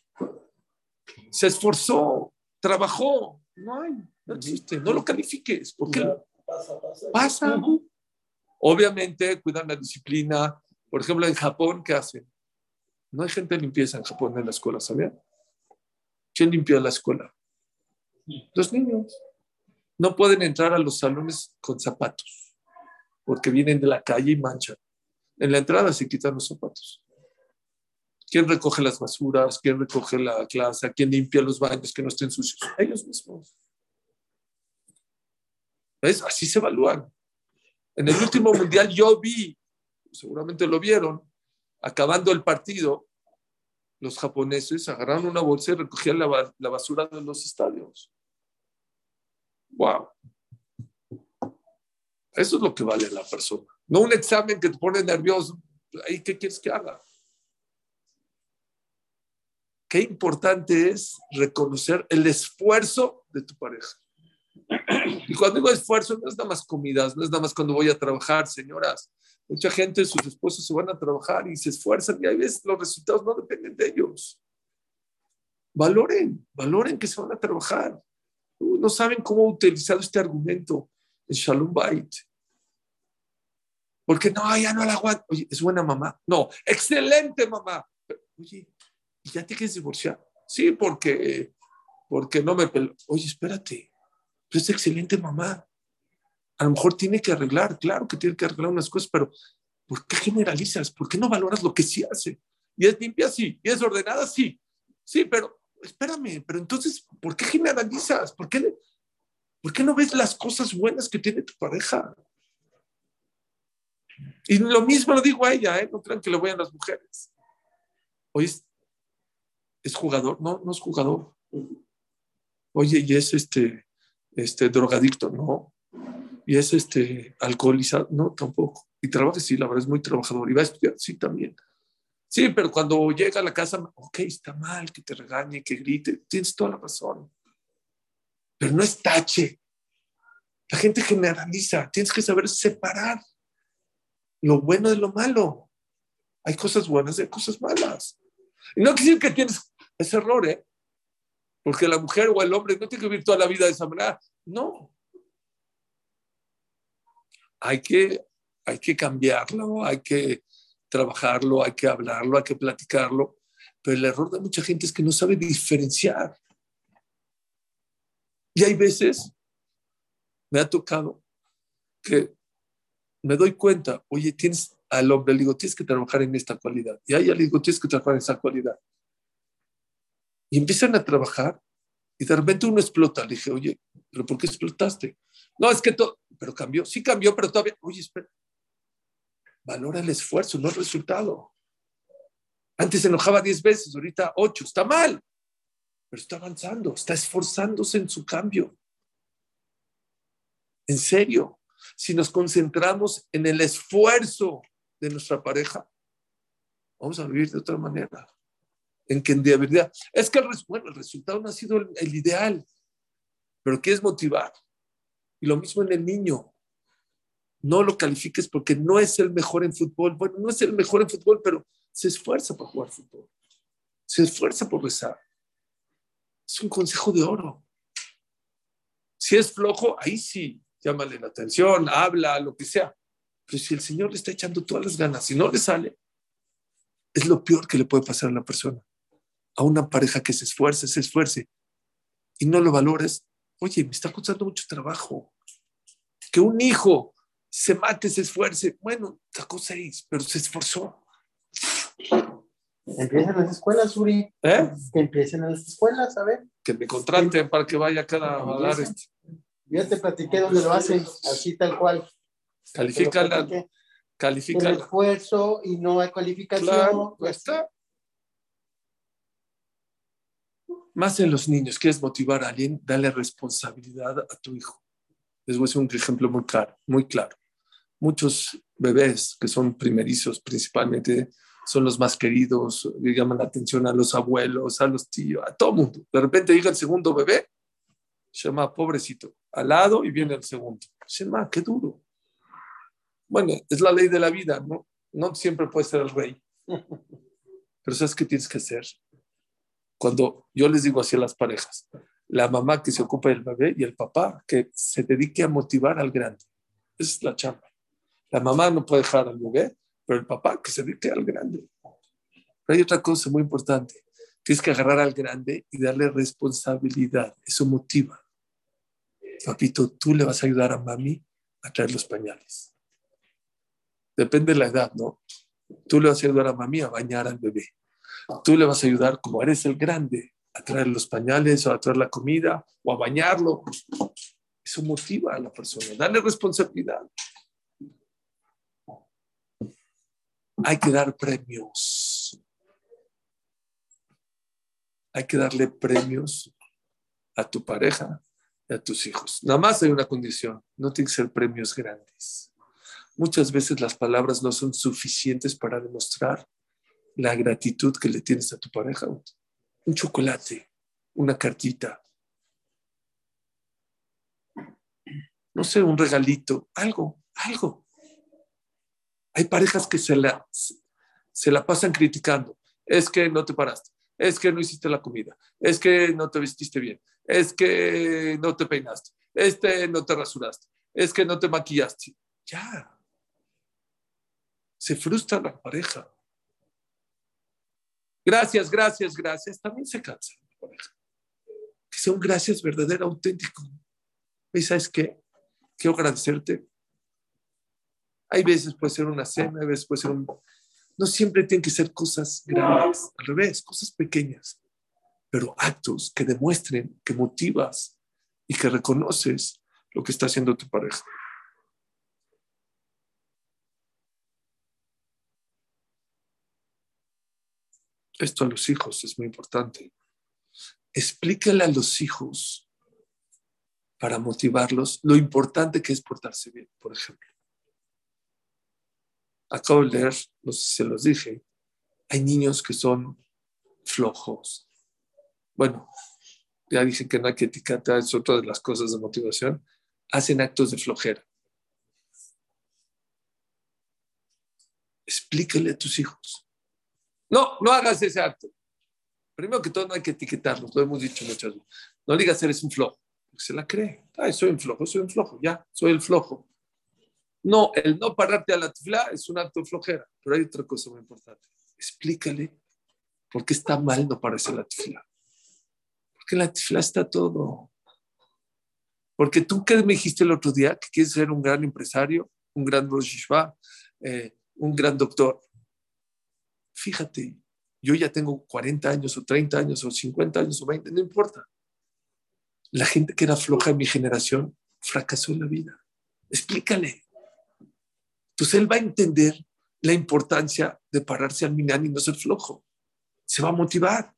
Se esforzó, trabajó. No hay, no existe. No lo califiques. porque pasa, pasa. pasa. Obviamente cuidan la disciplina. Por ejemplo, en Japón, ¿qué hacen? No hay gente de limpieza en Japón en la escuela, ¿sabían? ¿Quién limpia la escuela? Los niños. No pueden entrar a los salones con zapatos porque vienen de la calle y manchan. En la entrada se quitan los zapatos. ¿Quién recoge las basuras? ¿Quién recoge la clase? ¿Quién limpia los baños que no estén sucios? Ellos mismos. ¿Ves? Así se evalúan. En el último mundial yo vi, seguramente lo vieron, acabando el partido, los japoneses agarraron una bolsa y recogían la, basura de los estadios. ¡Wow! Eso es lo que vale la persona. No un examen que te pone nervioso. ¿Ahí qué quieres que haga? Qué importante es reconocer el esfuerzo de tu pareja. Y cuando digo esfuerzo, no es nada más comidas, no es nada más cuando voy a trabajar, señoras. Mucha gente, sus esposos se van a trabajar y se esfuerzan y a veces los resultados no dependen de ellos. Valoren, valoren que se van a trabajar. No saben cómo he utilizado este argumento en Shalom Bait. Porque no, ya no la aguanto. Oye, es buena mamá. No, excelente mamá. oye, ¿y ya te quieres divorciar? Sí, porque, porque no me peló. Oye, espérate. Pero es excelente mamá. A lo mejor tiene que arreglar, claro que tiene que arreglar unas cosas, pero ¿por qué generalizas? ¿Por qué no valoras lo que sí hace? Y es limpia, sí. Y es ordenada, sí. Sí, pero espérame, pero entonces, ¿por qué generalizas? ¿Por qué, ¿por qué no ves las cosas buenas que tiene tu pareja? Y lo mismo lo digo a ella, ¿eh? no crean que voy a las mujeres. Oye, ¿es jugador? No, no es jugador. Oye, y es este, este drogadicto, no. Y es este alcoholizado, no, tampoco. Y trabaja, sí, la verdad es muy trabajador. Y va a estudiar, sí, también. Sí, pero cuando llega a la casa, ok, está mal que te regañe, que grite, tienes toda la razón. Pero no es tache. La gente generaliza, tienes que saber separar lo bueno de lo malo. Hay cosas buenas y hay cosas malas. Y no quiere decir que tienes ese error, ¿eh? Porque la mujer o el hombre no tiene que vivir toda la vida de esa manera. No. Hay que, hay que cambiarlo, hay que trabajarlo, hay que hablarlo, hay que platicarlo. Pero el error de mucha gente es que no sabe diferenciar. Y hay veces, me ha tocado que me doy cuenta, oye, tienes al hombre, le digo, tienes que trabajar en esta cualidad. Y a ella le digo, tienes que trabajar en esa cualidad. Y empiezan a trabajar y de repente uno explota. Le dije, oye, ¿pero por qué explotaste? No, es que todo, pero cambió. Sí cambió, pero todavía, oye, espera. Valora el esfuerzo, no el resultado. Antes se enojaba 10 veces, ahorita 8. Está mal, pero está avanzando, está esforzándose en su cambio. En serio, si nos concentramos en el esfuerzo de nuestra pareja, vamos a vivir de otra manera. En que en verdad, es que el, bueno, el resultado no ha sido el, ideal, pero quieres motivar. Y lo mismo en el niño. No lo califiques porque no es el mejor en fútbol. Bueno, no es el mejor en fútbol, pero se esfuerza por jugar fútbol. Se esfuerza por rezar. Es un consejo de oro. Si es flojo, ahí sí, llámale la atención, habla, lo que sea. Pero si el Señor le está echando todas las ganas y no le sale, es lo peor que le puede pasar a una persona. A una pareja que se esfuerce, se esfuerce y no lo valores. Oye, me está costando mucho trabajo. Que un hijo se mate, se esfuerce. Bueno, sacó seis, pero se esforzó. Empiecen las escuelas, Uri. ¿Eh? Que empiecen en las escuelas, a ver. Que me contraten para que vaya cada a dar este. Yo te platiqué dónde lo hacen, así tal cual. Califica la, califica El esfuerzo y no hay calificación. Claro, pues, está. Más en los niños, quieres motivar a alguien, dale responsabilidad a tu hijo. Les voy a hacer un ejemplo muy claro, muy claro. Muchos bebés que son primerizos principalmente son los más queridos, le llaman la atención a los abuelos, a los tíos, a todo mundo. De repente llega el segundo bebé, se llama pobrecito, al lado y viene el segundo. Shema, qué duro. Bueno, es la ley de la vida, ¿no? No siempre puede ser el rey. Pero ¿sabes qué tienes que hacer? Cuando yo les digo así a las parejas, la mamá que se ocupa del bebé y el papá que se dedique a motivar al grande. Esa es la chamba. La mamá no puede dejar al bebé, pero el papá que se dedique al grande. Pero hay otra cosa muy importante. Tienes que agarrar al grande y darle responsabilidad. Eso motiva. Papito, tú le vas a ayudar a mami a traer los pañales. Depende de la edad, ¿no? Tú le vas a ayudar a mami a bañar al bebé. Tú le vas a ayudar, como eres el grande, a traer los pañales o a traer la comida o a bañarlo. Eso motiva a la persona. Dale responsabilidad. Hay que dar premios. Hay que darle premios a tu pareja y a tus hijos. Nada más hay una condición. No tienen que ser premios grandes. Muchas veces las palabras no son suficientes para demostrar la gratitud que le tienes a tu pareja. Un chocolate, una cartita, no sé, un regalito, algo, algo. Hay parejas que se la, se la pasan criticando. Es que no te paraste, es que no hiciste la comida, es que no te vestiste bien, es que no te peinaste, este no te rasuraste, es que no te maquillaste. Ya. Se frustra la pareja. Gracias, gracias, gracias. También se cansa. Que sea un gracias verdadero, auténtico. ¿Y sabes qué? Quiero agradecerte. Hay veces puede ser una cena, hay veces puede ser un... No siempre tienen que ser cosas grandes, al revés, cosas pequeñas, pero actos que demuestren que motivas y que reconoces lo que está haciendo tu pareja. Esto a los hijos es muy importante. Explícale a los hijos para motivarlos lo importante que es portarse bien, por ejemplo. Acabo de leer, se los dije, hay niños que son flojos. Bueno, ya dije que no hay que etiquetar, es otra de las cosas de motivación, hacen actos de flojera. Explícale a tus hijos. No, no hagas ese acto. Primero que todo, no hay que etiquetarlos, lo hemos dicho muchas veces. No digas eres un flojo, se la cree. Ay, soy un flojo, soy un flojo, ya, soy el flojo. No, el no pararte a la tifla es un acto flojera, pero hay otra cosa muy importante. Explícale por qué está mal no pararse a la tifla. Porque la tifla está todo. Porque tú, ¿qué me dijiste el otro día? Que quieres ser un gran empresario, un gran Rosh eh, un gran doctor. Fíjate, yo ya tengo 40 años o 30 años o 50 años o 20, no importa. La gente que era floja en mi generación fracasó en la vida. Explícale. Entonces él va a entender la importancia de pararse al minán y no ser flojo. Se va a motivar.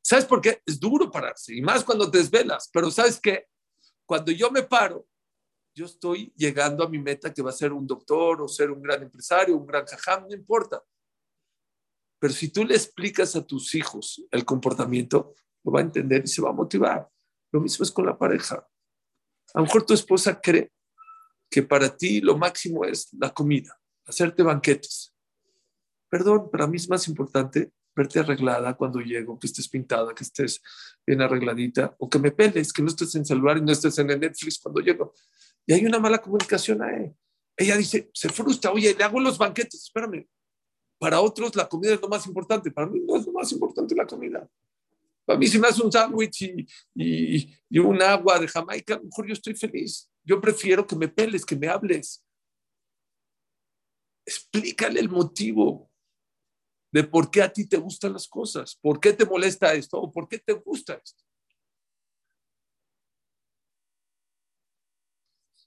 ¿Sabes por qué? Es duro pararse, y más cuando te desvelas. Pero ¿sabes qué? Cuando yo me paro, yo estoy llegando a mi meta que va a ser un doctor o ser un gran empresario, un gran jajam, no importa. Pero si tú le explicas a tus hijos el comportamiento, lo va a entender y se va a motivar. Lo mismo es con la pareja. A lo mejor tu esposa cree que para ti lo máximo es la comida, hacerte banquetes. Perdón, para mí es más importante verte arreglada cuando llego, que estés pintada, que estés bien arregladita, o que me peles, que no estés en celular y no estés en el Netflix cuando llego. Y hay una mala comunicación ahí. Ella dice, se frustra, oye, le hago los banquetes, espérame, para otros la comida es lo más importante, para mí no es lo más importante la comida. Para mí si me hace un sándwich y, un agua de Jamaica, a lo mejor yo estoy feliz. Yo prefiero que me peles, que me hables. Explícale el motivo de por qué a ti te gustan las cosas, por qué te molesta esto por qué te gusta esto.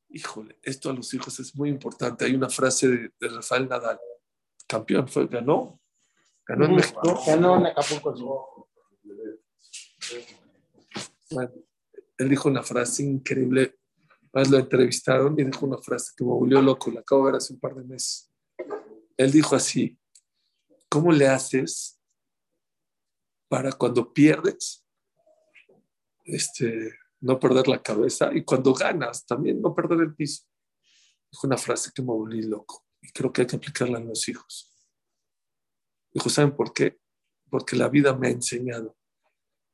Híjole, esto a los hijos es muy importante. Hay una frase de Rafael Nadal campeón, fue, ganó, ganó en México. Ganó en Acapulco. él dijo una frase increíble, más lo entrevistaron y dijo una frase que me volvió loco, la acabo de ver hace un par de meses. Él dijo así, ¿cómo le haces para cuando pierdes, este, no perder la cabeza y cuando ganas también no perder el piso? Dijo una frase que me volvió loco y creo que hay que aplicarla a los hijos. Dijo, ¿saben por qué? Porque la vida me ha enseñado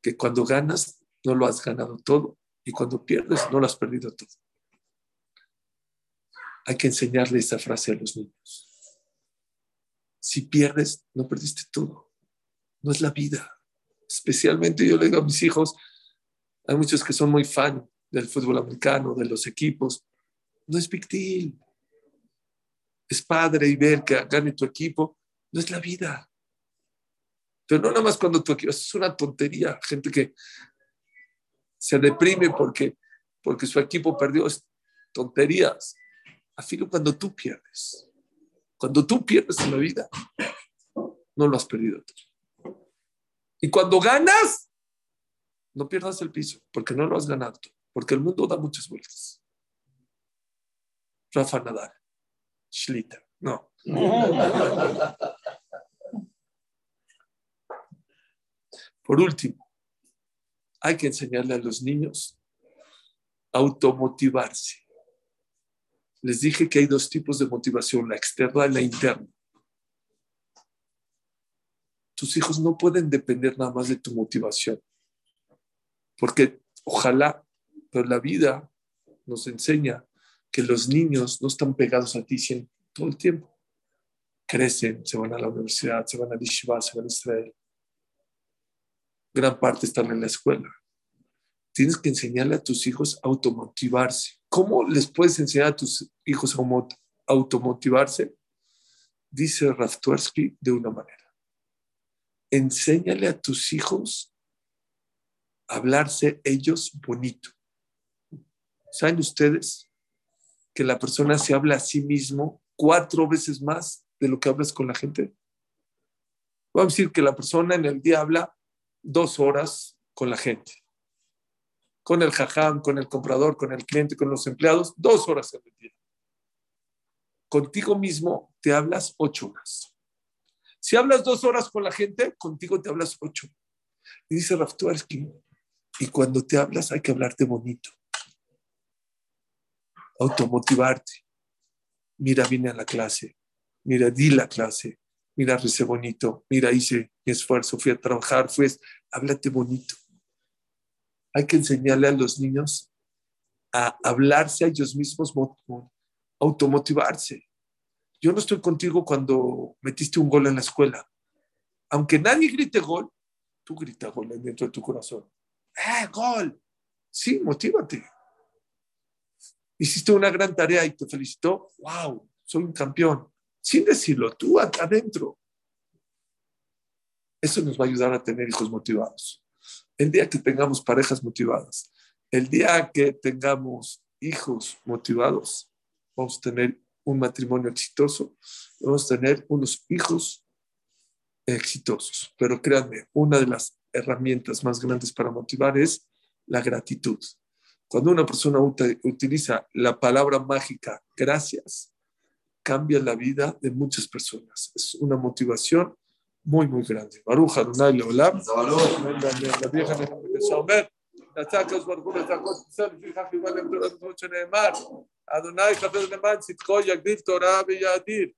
que cuando ganas no lo has ganado todo y cuando pierdes no lo has perdido todo. Hay que enseñarle esa frase a los niños. Si pierdes, no perdiste todo. No es la vida. Especialmente yo le digo a mis hijos, hay muchos que son muy fan del fútbol americano, de los equipos. No es big deal es padre y ver que gane tu equipo, no es la vida. Pero no nada más cuando tu equipo, es una tontería, gente que se deprime porque, porque su equipo perdió, es tonterías. Afilo cuando tú pierdes. Cuando tú pierdes en la vida, no lo has perdido. Y cuando ganas, no pierdas el piso, porque no lo has ganado, porque el mundo da muchas vueltas. Rafa Nadal. Schlita. No. Por último, hay que enseñarle a los niños a automotivarse. Les dije que hay dos tipos de motivación, la externa y la interna. Tus hijos no pueden depender nada más de tu motivación, porque ojalá, pero la vida nos enseña que los niños no están pegados a ti todo el tiempo. Crecen, se van a la universidad, se van a Yeshiva, se van a Israel. Gran parte están en la escuela. Tienes que enseñarle a tus hijos a automotivarse. ¿Cómo les puedes enseñar a tus hijos a automotivarse? Dice Raftuarsky de una manera. Enséñale a tus hijos a hablarse ellos bonito. ¿Saben ustedes que la persona se habla a sí mismo cuatro veces más de lo que hablas con la gente. Vamos a decir que la persona en el día habla dos horas con la gente. Con el jajam, con el comprador, con el cliente, con los empleados, dos horas en el día. Contigo mismo te hablas ocho horas. Si hablas dos horas con la gente, contigo te hablas ocho. Y dice Raftuarsky, y cuando te hablas hay que hablarte bonito. Automotivarte. Mira, vine a la clase. Mira, di la clase. Mira, recé bonito. Mira, hice mi esfuerzo. Fui a trabajar. Fui. Háblate bonito. Hay que enseñarle a los niños a hablarse a ellos mismos, automotivarse. Yo no estoy contigo cuando metiste un gol en la escuela. Aunque nadie grite gol, tú grita gol dentro de tu corazón. ¡Eh, gol! Sí, motívate. Hiciste una gran tarea y te felicitó. ¡Wow! Soy un campeón. Sin decirlo, tú adentro. Eso nos va a ayudar a tener hijos motivados. El día que tengamos parejas motivadas, el día que tengamos hijos motivados, vamos a tener un matrimonio exitoso, vamos a tener unos hijos exitosos. Pero créanme, una de las herramientas más grandes para motivar es la gratitud. Cuando una persona utiliza la palabra mágica gracias, cambia la vida de muchas personas. Es una motivación muy, muy grande. Baruja, Adonai Leolam. La vieja נתן הקדוש ברוך הוא לזכות ישראל, לפיכך יובא להם תורה בזמן שנאמר, אדוני חפץ למען צדקו יגדיל תורה ויאדיר.